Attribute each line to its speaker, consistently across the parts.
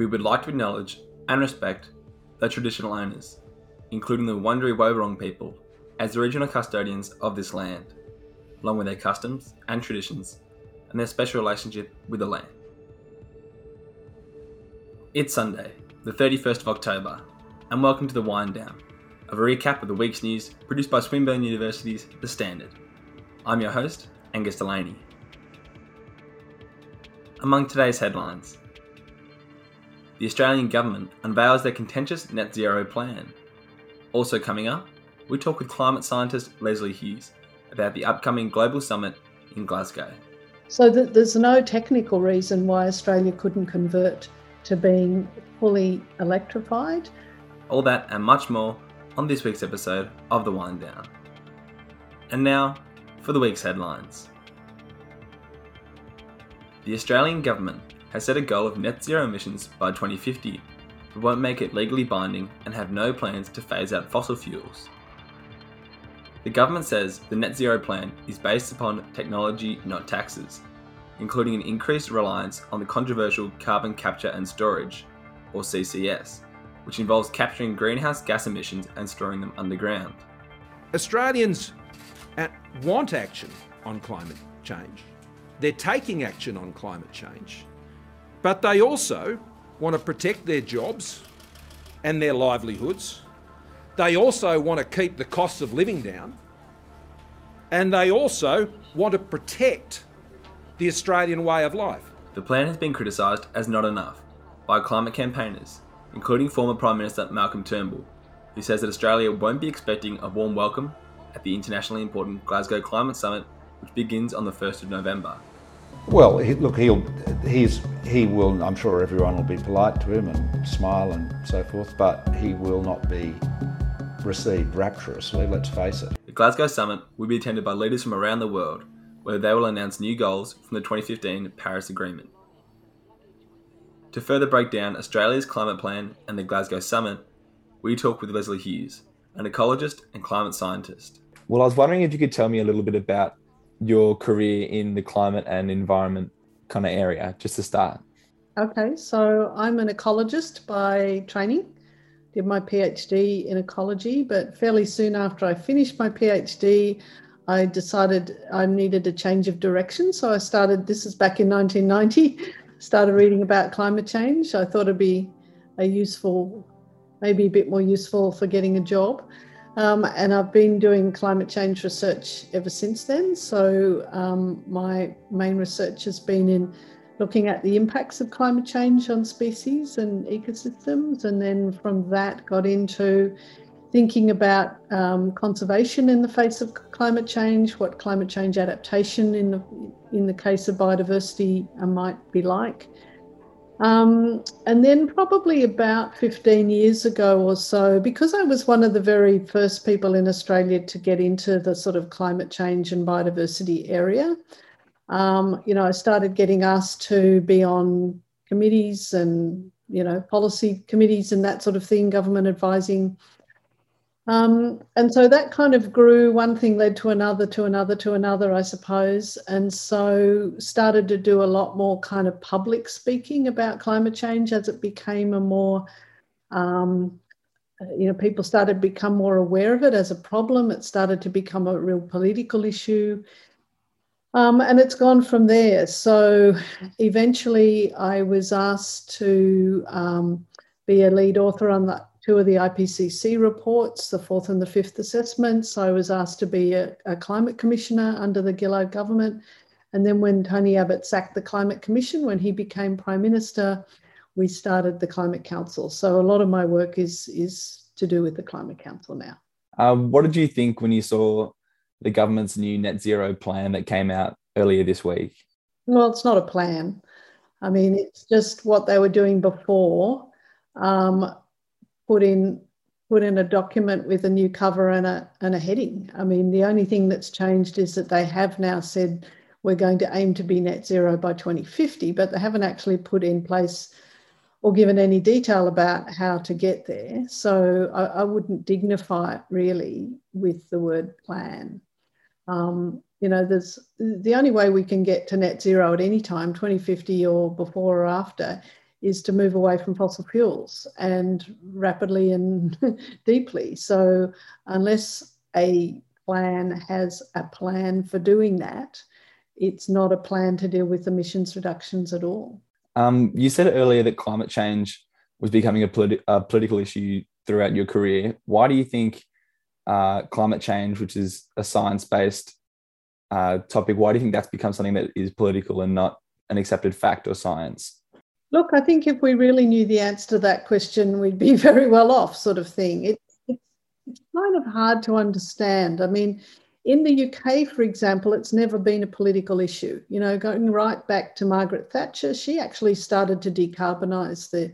Speaker 1: we would like to acknowledge and respect the traditional owners, including the Wurundjeri Woiwurrung people, as the original custodians of this land, along with their customs and traditions and their special relationship with the land. It's Sunday, the 31st of October, and welcome to the Wind Down, a recap of the week's news produced by Swinburne University's The Standard. I'm your host, Angus Delaney. Among today's headlines, the Australian government unveils their contentious net zero plan. Also coming up, we talk with climate scientist Lesley Hughes about the upcoming global summit in Glasgow.
Speaker 2: So th- there's no technical reason why Australia couldn't convert to being fully electrified.
Speaker 1: All that and much more on this week's episode of The Wind Down. And now for the week's headlines. The Australian government has set a goal of net zero emissions by 2050, but won't make it legally binding and have no plans to phase out fossil fuels. The government says the net zero plan is based upon technology, not taxes, including an increased reliance on the controversial carbon capture and storage, or CCS, which involves capturing greenhouse gas emissions and storing them underground.
Speaker 3: Australians uh, want action on climate change. They're taking action on climate change. But they also want to protect their jobs and their livelihoods. They also want to keep the cost of living down. And they also want to protect the Australian way of life.
Speaker 1: The plan has been criticised as not enough by climate campaigners, including former Prime Minister Malcolm Turnbull, who says that Australia won't be expecting a warm welcome at the internationally important Glasgow Climate Summit, which begins on the 1st of November.
Speaker 4: Well, he, look, he'll, he's, he will, I'm sure everyone will be polite to him and smile and so forth, but he will not be received rapturously, let's face it.
Speaker 1: The Glasgow Summit will be attended by leaders from around the world, where they will announce new goals from the 2015 Paris Agreement. To further break down Australia's climate plan and the Glasgow Summit, we talk with Lesley Hughes, an ecologist and climate scientist.
Speaker 5: Well, I was wondering if you could tell me a little bit about your career in the climate and environment kind of area, just to start.
Speaker 2: Okay, so I'm an ecologist by training. Did my PhD in ecology, but fairly soon after I finished my PhD, I decided I needed a change of direction. So I started, this is back in 1990, started reading about climate change. I thought it'd be a useful, maybe a bit more useful for getting a job. Um, and I've been doing climate change research ever since then. So um, my main research has been in looking at the impacts of climate change on species and ecosystems, and then from that got into thinking about um, conservation in the face of climate change, what climate change adaptation in the in the case of biodiversity uh, might be like. Um, and then, probably about 15 years ago or so, because I was one of the very first people in Australia to get into the sort of climate change and biodiversity area, um, you know, I started getting asked to be on committees and, you know, policy committees and that sort of thing, government advising um, and so that kind of grew, one thing led to another, to another, to another, I suppose. And so started to do a lot more kind of public speaking about climate change as it became a more, um, you know, people started to become more aware of it as a problem. It started to become a real political issue. Um, and it's gone from there. So eventually I was asked to um, be a lead author on the two of the IPCC reports, the fourth and the fifth assessments. I was asked to be a, a, climate commissioner under the Gillard government. And then when Tony Abbott sacked the climate commission, when he became prime minister, we started the climate council. So a lot of my work is, is to do with the climate council now.
Speaker 5: Um, what did you think when you saw the government's new net zero plan that came out earlier this week?
Speaker 2: Well, it's not a plan. I mean, it's just what they were doing before. Um, put in put in a document with a new cover and a and a heading. I mean, the only thing that's changed is that they have now said we're going to aim to be net zero by 2050, but they haven't actually put in place or given any detail about how to get there. So I, I wouldn't dignify it really with the word plan. Um, you know, there's the only way we can get to net zero at any time, 2050 or before or after, is to move away from fossil fuels and rapidly and deeply. So, unless a plan has a plan for doing that, it's not a plan to deal with emissions reductions at all.
Speaker 5: Um, you said earlier that climate change was becoming a, politi- a, political issue throughout your career. Why do you think uh, climate change, which is a science based uh, topic, why do you think that's become something that is political and not an accepted fact or science?
Speaker 2: Look, I think if we really knew the answer to that question, we'd be very well off, sort of thing. It, it, it's kind of hard to understand. I mean, in the UK, for example, it's never been a political issue. You know, going right back to Margaret Thatcher, she actually started to decarbonise the,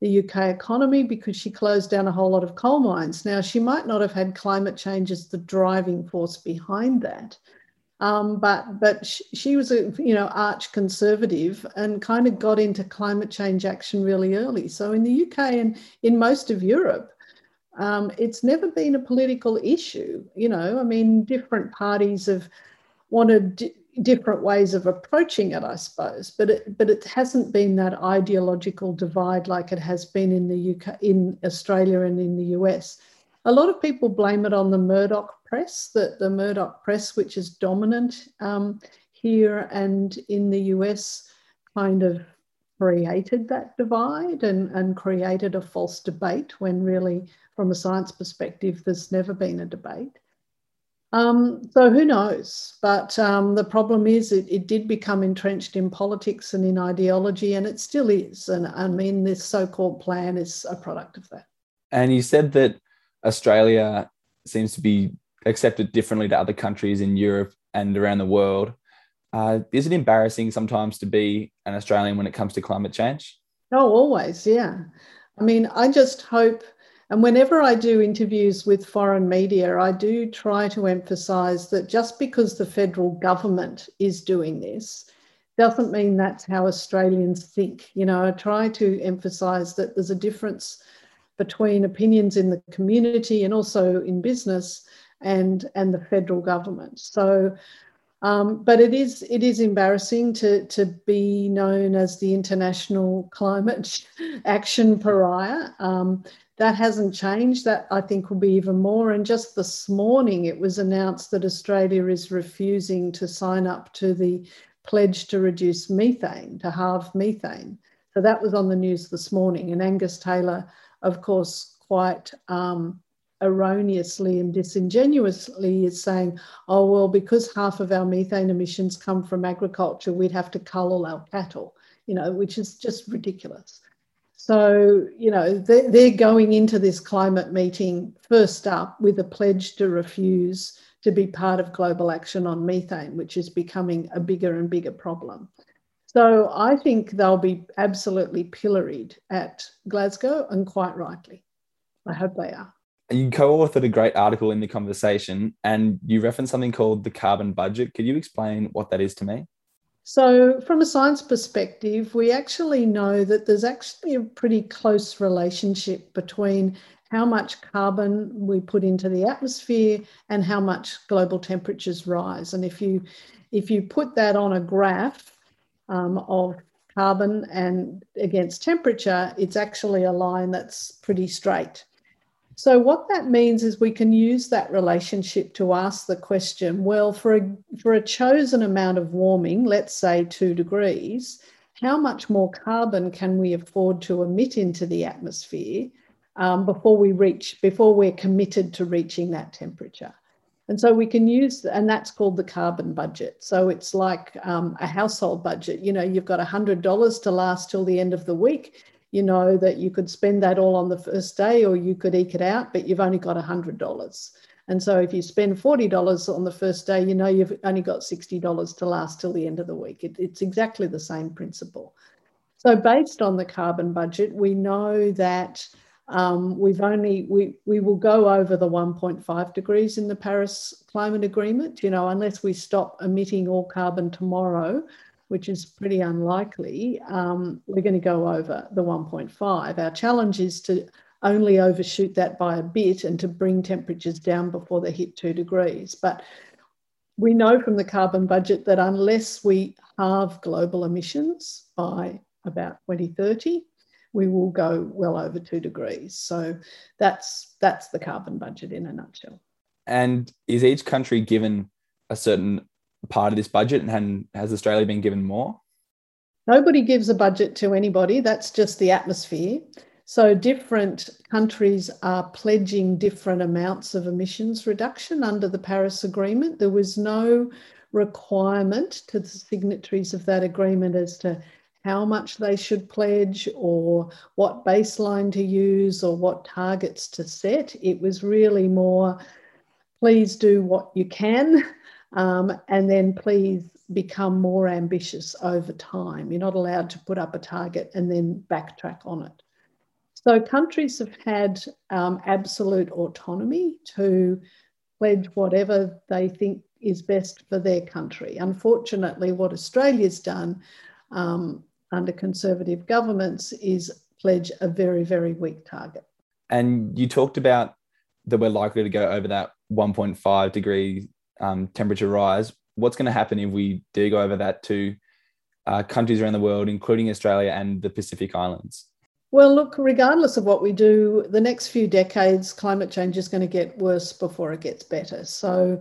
Speaker 2: the UK economy because she closed down a whole lot of coal mines. Now, she might not have had climate change as the driving force behind that, um, but but she, she, was a you know arch conservative and kind of got into climate change action really early. So in the UK and in most of Europe, um, it's never been a political issue. You know, I mean, different parties have wanted d- different ways of approaching it, I suppose, but it, but it hasn't been that ideological divide like it has been in the UK, in Australia, and in the US. A lot of people blame it on the Murdoch press, that the Murdoch press, which is dominant um, here and in the US, kind of created that divide and, and created a false debate when really, from a science perspective, there's never been a debate. Um, so who knows? But um, the problem is it, it did become entrenched in politics and in ideology, and it still is. And I mean, this so called plan is a product of that.
Speaker 5: And you said that Australia seems to be accepted differently to other countries in Europe and around the world. Uh, is it embarrassing sometimes to be an Australian when it comes to climate change?
Speaker 2: Oh, always, yeah. I mean, I just hope, and whenever I do interviews with foreign media, I do try to emphasize that just because the federal government is doing this doesn't mean that's how Australians think. You know, I try to emphasize that there's a difference between opinions in the community and also in business and and the federal government. So, um, but it is it is embarrassing to to be known as the international climate action pariah. Um, that hasn't changed. That I think will be even more. And just this morning, it was announced that Australia is refusing to sign up to the pledge to reduce methane, to halve methane. So that was on the news this morning. And Angus Taylor, of course, quite um, erroneously and disingenuously is saying, oh, well, because half of our methane emissions come from agriculture, we'd have to cull all our cattle, you know, which is just ridiculous. So, you know, they're, they're going into this climate meeting first up with a pledge to refuse to be part of global action on methane, which is becoming a bigger and bigger problem. So I think they'll be absolutely pilloried at Glasgow and quite rightly. I hope they are.
Speaker 5: You co-authored a great article in the conversation and you referenced something called the carbon budget. Could you explain what that is to me?
Speaker 2: So from a science perspective we actually know that there's actually a pretty close relationship between how much carbon we put into the atmosphere and how much global temperatures rise. And if you if you put that on a graph um, of carbon and against temperature it's actually a line that's pretty straight so, what that means is we can use that relationship to ask the question well, for a, for a chosen amount of warming, let's say two degrees, how much more carbon can we afford to emit into the atmosphere um, before we reach, before we're committed to reaching that temperature? And so we can use, and that's called the carbon budget. So it's like um, a household budget. You know, you've got $100 to last till the end of the week you know that you could spend that all on the first day or you could eke it out, but you've only got $100. And so if you spend $40 on the first day, you know you've only got $60 to last till the end of the week. It, it's exactly the same principle. So based on the carbon budget, we know that um, we've only we we will go over the 1.5 degrees in the Paris Climate Agreement. You know, unless we stop emitting all carbon tomorrow, which is pretty unlikely, um, we're going to go over the 1.5. Our challenge is to only overshoot that by a bit and to bring temperatures down before they hit two degrees. But we know from the carbon budget that unless we halve global emissions by about 2030, we will go well over two degrees. So that's that's the carbon budget in a nutshell.
Speaker 5: And is each country given a certain part of this budget, and has Australia been given more?
Speaker 2: Nobody gives a budget to anybody. That's just the atmosphere. So different countries are pledging different amounts of emissions reduction under the Paris Agreement. There was no requirement to the signatories of that agreement as to how much they should pledge or what baseline to use or what targets to set. It was really more please do what you can um, and then please become more ambitious over time. You're not allowed to put up a target and then backtrack on it. So countries have had um, absolute autonomy to pledge whatever they think is best for their country. Unfortunately, what Australia's done um, under conservative governments is pledge a very, very weak target.
Speaker 5: And you talked about that we're likely to go over that 1.5 degree um, temperature rise. What's going to happen if we do go over that to uh, countries around the world, including Australia and the Pacific Islands?
Speaker 2: Well, look, regardless of what we do, the next few decades, climate change is going to get worse before it gets better. So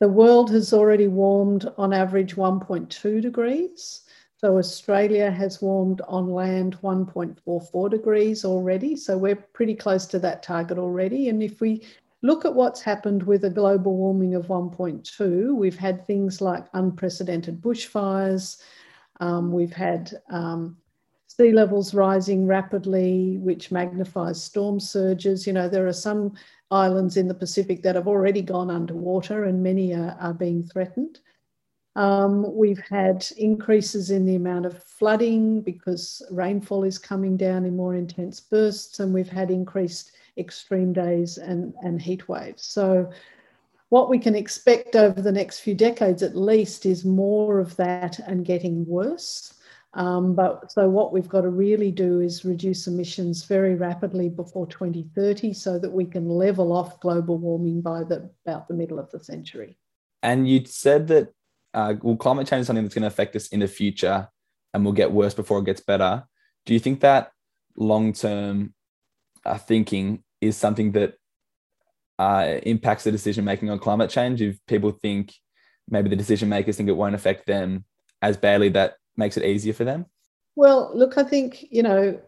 Speaker 2: the world has already warmed on average 1.2 degrees. So Australia has warmed on land 1.44 degrees already. So we're pretty close to that target already. And if we look at what's happened with a global warming of 1.2, we've had things like unprecedented bushfires. Um, we've had um, sea levels rising rapidly, which magnifies storm surges. You know, there are some islands in the Pacific that have already gone underwater and many are, are being threatened. Um, we've had increases in the amount of flooding because rainfall is coming down in more intense bursts, and we've had increased extreme days and, and heat waves. So, what we can expect over the next few decades at least is more of that and getting worse. Um, but so what we've got to really do is reduce emissions very rapidly before 2030 so that we can level off global warming by the, about the middle of the century.
Speaker 5: And you said that uh, well, climate change is something that's going to affect us in the future and will get worse before it gets better. Do you think that long term uh, thinking is something that uh, impacts the decision making on climate change? If people think maybe the decision makers think it won't affect them as badly, that makes it easier for them?
Speaker 2: Well, look, I think, you know,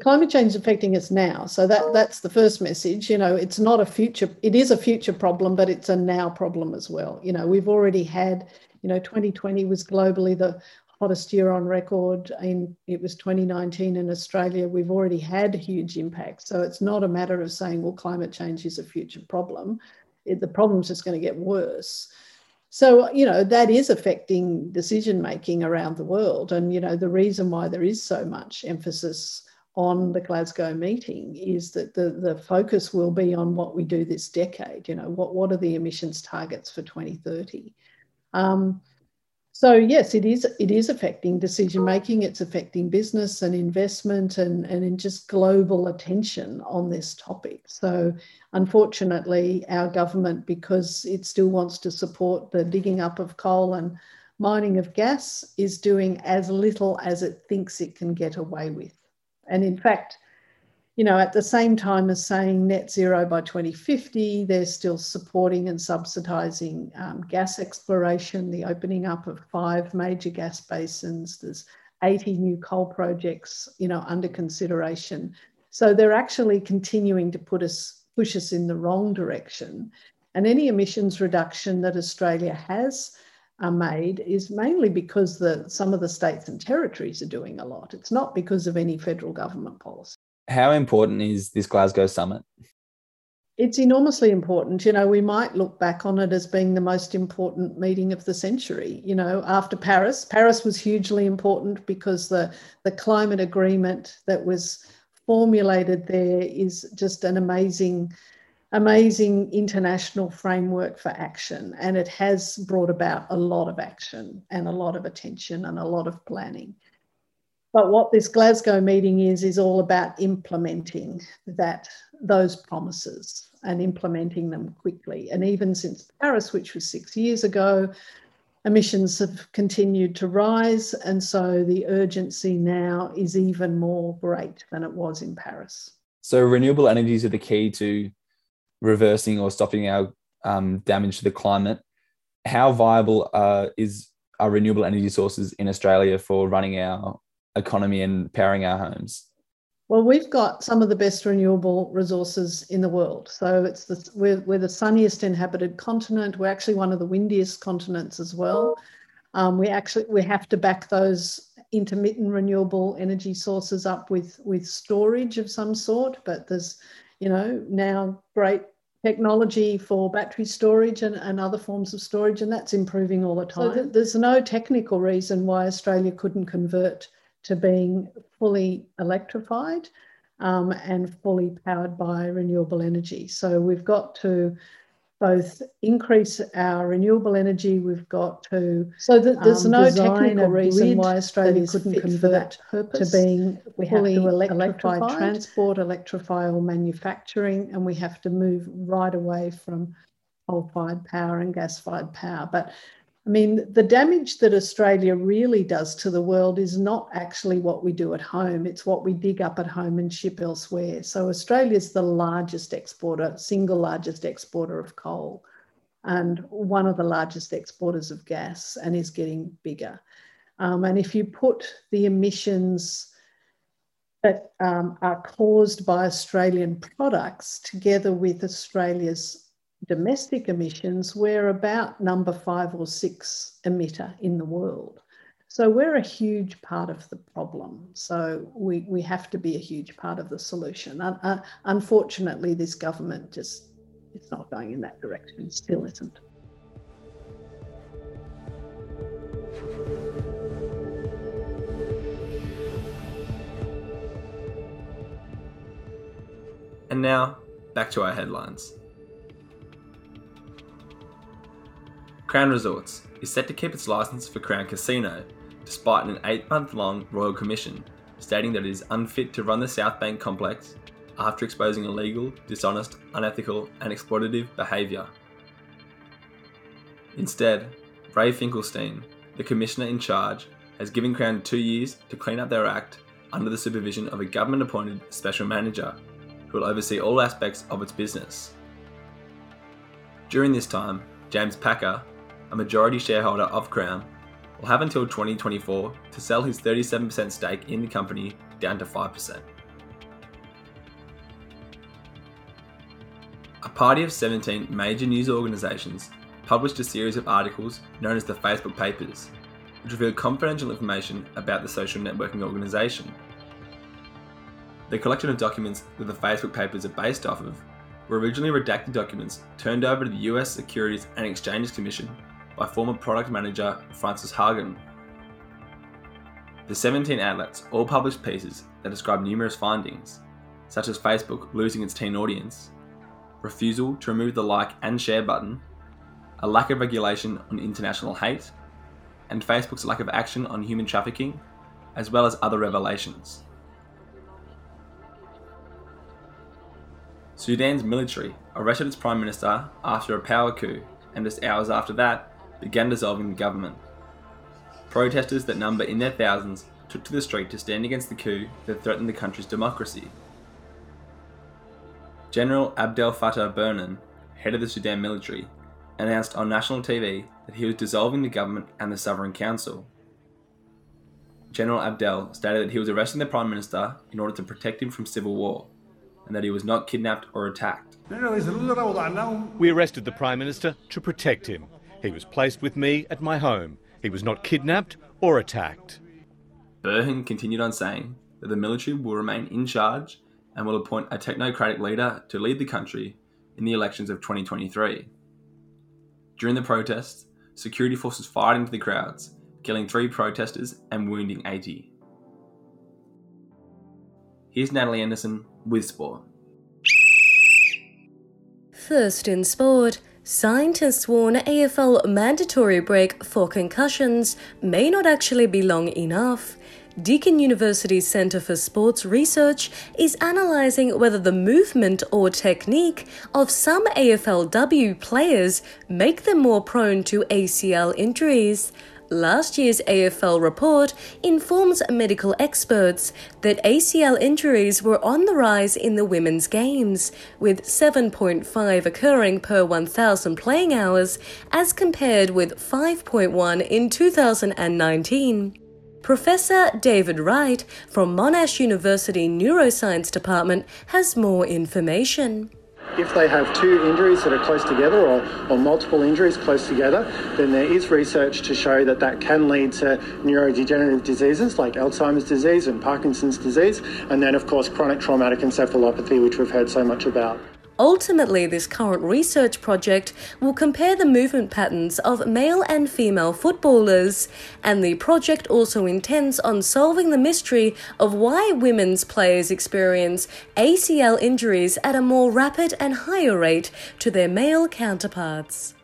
Speaker 2: climate change is affecting us now. So that that's the first message. You know, it's not a future, it is a future problem, but it's a now problem as well. You know, we've already had, you know, 2020 was globally the hottest year on record. and it was 2019 in Australia. We've already had huge impacts. So it's not a matter of saying, well, climate change is a future problem. It, the problem's just going to get worse. So, you know, that is affecting decision making around the world. And, you know, the reason why there is so much emphasis on the Glasgow meeting is that the, the focus will be on what we do this decade. You know, what, what are the emissions targets for 2030? Um, so yes, it is it is affecting decision making. It's affecting business and investment and, and in just global attention on this topic. So unfortunately, our government, because it still wants to support the digging up of coal and mining of gas, is doing as little as it thinks it can get away with. And in fact, you know, at the same time as saying net zero by 2050, they're still supporting and subsidising um, gas exploration, the opening up of five major gas basins. There's 80 new coal projects, you know, under consideration. So they're actually continuing to put us push us in the wrong direction. And any emissions reduction that Australia has uh, made is mainly because the, some of the states and territories are doing a lot. It's not because of any federal government policy
Speaker 5: how important is this Glasgow summit?
Speaker 2: It's enormously important. You know, we might look back on it as being the most important meeting of the century. You know, after Paris, Paris was hugely important because the, the climate agreement that was formulated there is just an amazing, amazing international framework for action. And it has brought about a lot of action and a lot of attention and a lot of planning. But what this Glasgow meeting is, is all about implementing that those promises and implementing them quickly. And even since Paris, which was six years ago, emissions have continued to rise, and so the urgency now is even more great than it was in Paris.
Speaker 5: So, renewable energies are the key to reversing or stopping our um, damage to the climate. How viable uh, is our renewable energy sources in Australia for running our economy and powering our homes?
Speaker 2: Well, we've got some of the best renewable resources in the world. So it's the, we're, we're the sunniest inhabited continent. We're actually one of the windiest continents as well. Um, we actually we have to back those intermittent renewable energy sources up with with storage of some sort. But there's, you know, now great technology for battery storage and, and other forms of storage, and that's improving all the time. So th- there's no technical reason why Australia couldn't convert to being fully electrified um, and fully powered by renewable energy. So we've got to both increase our renewable energy. We've got to so that there's um, no technical reason why Australia couldn't convert to being we fully have to electrify transport, electrify all manufacturing, and we have to move right away from coal-fired power and gas-fired power. But I mean, the damage that Australia really does to the world is not actually what we do at home, it's what we dig up at home and ship elsewhere. So, Australia is the largest exporter, single largest exporter of coal, and one of the largest exporters of gas, and is getting bigger. Um, and if you put the emissions that um, are caused by Australian products together with Australia's domestic emissions, we're about number five or six emitter in the world. So we're a huge part of the problem. So we, we have to be a huge part of the solution. Uh, unfortunately, this government just it's not going in that direction. It still isn't.
Speaker 1: And now, back to our headlines. Crown Resorts is set to keep its license for Crown Casino, despite an eight month long Royal Commission stating that it is unfit to run the South Bank complex after exposing illegal, dishonest, unethical, and exploitative behaviour. Instead, Ray Finkelstein, the commissioner in charge, has given Crown two years to clean up their act under the supervision of a government appointed special manager who will oversee all aspects of its business. During this time, James Packer, a majority shareholder of Crown, will have until 2024 to sell his 37% stake in the company down to 5%. A party of 17 major news organisations published a series of articles known as the Facebook Papers, which revealed confidential information about the social networking organisation. The collection of documents that the Facebook Papers are based off of were originally redacted documents turned over to the US Securities and Exchange Commission by former product manager Frances Haugen. The 17 outlets all published pieces that describe numerous findings, such as Facebook losing its teen audience, refusal to remove the like and share button, a lack of regulation on international hate, and Facebook's lack of action on human trafficking, as well as other revelations. Sudan's military arrested its prime minister after a power coup, and just hours after that, began dissolving the government. Protesters that number in their thousands took to the street to stand against the coup that threatened the country's democracy. General Abdel Fattah Burhan, head of the Sudan military, announced on national TV that he was dissolving the government and the Sovereign Council. General Abdel stated that he was arresting the Prime Minister in order to protect him from civil war, and that he was not kidnapped or attacked.
Speaker 6: We arrested the Prime Minister to protect him. He was placed with me at my home. He was not kidnapped or attacked.
Speaker 1: Burhan continued on saying that the military will remain in charge and will appoint a technocratic leader to lead the country in the elections of 2023. During the protests, security forces fired into the crowds, killing three protesters and wounding 80. Here's Natalie Anderson with Sport.
Speaker 7: First in sport, Scientists warn AFL mandatory break for concussions may not actually be long enough. Deakin University's Centre for Sports Research is analysing whether the movement or technique of some AFLW players make them more prone to ACL injuries. Last year's AFL report informs medical experts that ACL injuries were on the rise in the women's games, with 7.5 occurring per 1,000 playing hours as compared with 5.1 in 2019. Professor David Wright from Monash University Neuroscience Department has more information.
Speaker 8: If they have two injuries that are close together or, or multiple injuries close together, then there is research to show that that can lead to neurodegenerative diseases like Alzheimer's disease and Parkinson's disease, and then, of course, chronic traumatic encephalopathy, which we've heard so much about.
Speaker 7: Ultimately, this current research project will compare the movement patterns of male and female footballers, and the project also intends on solving the mystery of why women's players experience ACL injuries at a more rapid and higher rate to their male counterparts.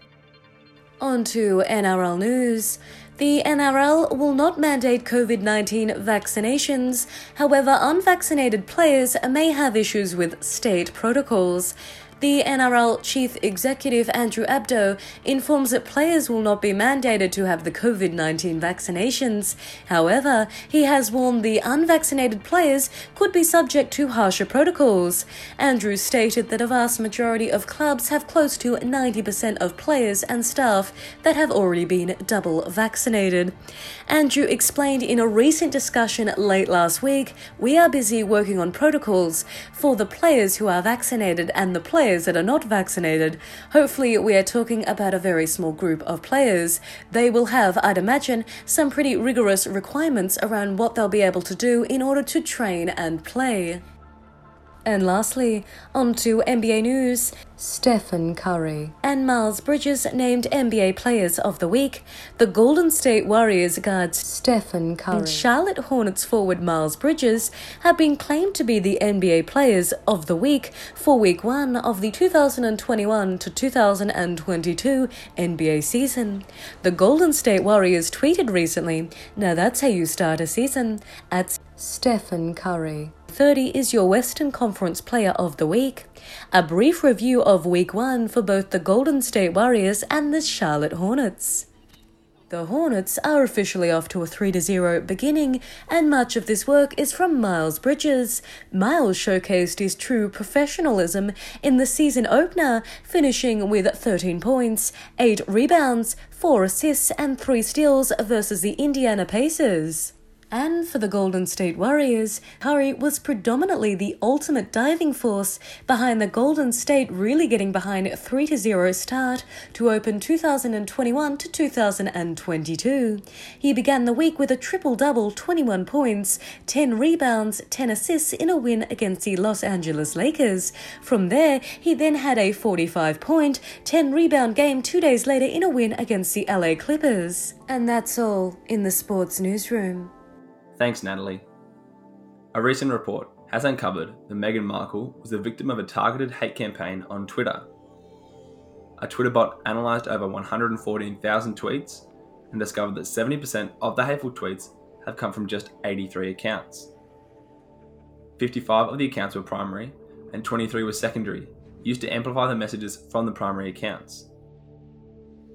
Speaker 7: On to NRL news. The NRL will not mandate COVID 19 vaccinations. However, unvaccinated players may have issues with state protocols. The NRL Chief Executive Andrew Abdo informs that players will not be mandated to have the COVID 19 vaccinations. However, he has warned the unvaccinated players could be subject to harsher protocols. Andrew stated that a vast majority of clubs have close to 90% of players and staff that have already been double vaccinated. Andrew explained in a recent discussion late last week we are busy working on protocols for the players who are vaccinated and the players that are not vaccinated. Hopefully, we are talking about a very small group of players. They will have, I'd imagine, some pretty rigorous requirements around what they'll be able to do in order to train and play. And lastly, on to NBA news. Stephen Curry and Miles Bridges named NBA Players of the Week. The Golden State Warriors guards Stephen Curry and Charlotte Hornets forward Miles Bridges have been claimed to be the NBA Players of the Week for Week 1 of the 2021 to 2022 NBA season. The Golden State Warriors tweeted recently, Now that's how you start a season, at Stephen Curry. 30 is your Western Conference Player of the Week. A brief review of Week 1 for both the Golden State Warriors and the Charlotte Hornets. The Hornets are officially off to a 3 0 beginning, and much of this work is from Miles Bridges. Miles showcased his true professionalism in the season opener, finishing with 13 points, 8 rebounds, 4 assists, and 3 steals versus the Indiana Pacers. And for the Golden State Warriors, Curry was predominantly the ultimate diving force behind the Golden State really getting behind a 3 0 start to open 2021 to 2022. He began the week with a triple double 21 points, 10 rebounds, 10 assists in a win against the Los Angeles Lakers. From there, he then had a 45 point, 10 rebound game two days later in a win against the LA Clippers. And that's all in the sports newsroom.
Speaker 1: Thanks, Natalie. A recent report has uncovered that Meghan Markle was the victim of a targeted hate campaign on Twitter. A Twitter bot analysed over 114,000 tweets and discovered that 70% of the hateful tweets have come from just 83 accounts. 55 of the accounts were primary and 23 were secondary, used to amplify the messages from the primary accounts.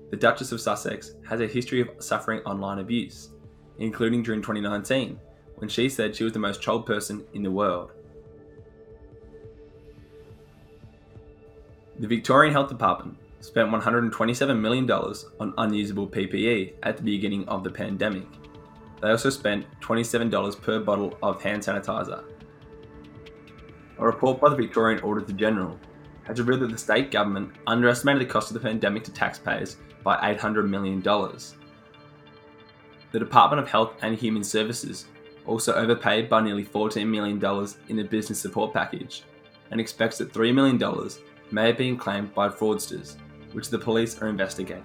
Speaker 1: The Duchess of Sussex has a history of suffering online abuse including during 2019, when she said she was the most trolled person in the world. The Victorian Health Department spent $127 million on unusable PPE at the beginning of the pandemic. They also spent $27 per bottle of hand sanitizer. A report by the Victorian Auditor General has revealed that the state government underestimated the cost of the pandemic to taxpayers by $800 million. The Department of Health and Human Services also overpaid by nearly $14 million in the business support package and expects that $3 million may have been claimed by fraudsters, which the police are investigating.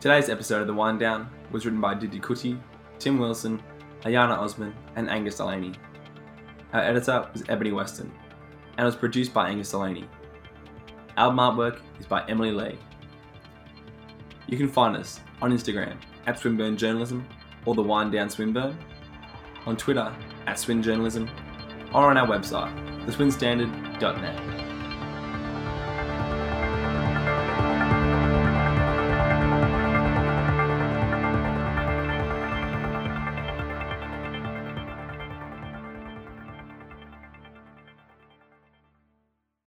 Speaker 1: Today's episode of The Wind Down was written by Didi Kuti, Tim Wilson, Ayana Osman, and Angus Delaney. Our editor was Ebony Weston, and was produced by Angus Delaney. Album artwork is by Emily Lee. You can find us on Instagram at Swinburne Journalism or the Wind Down Swinburne, on Twitter at Swin Journalism, or on our website, theswinstandard.net.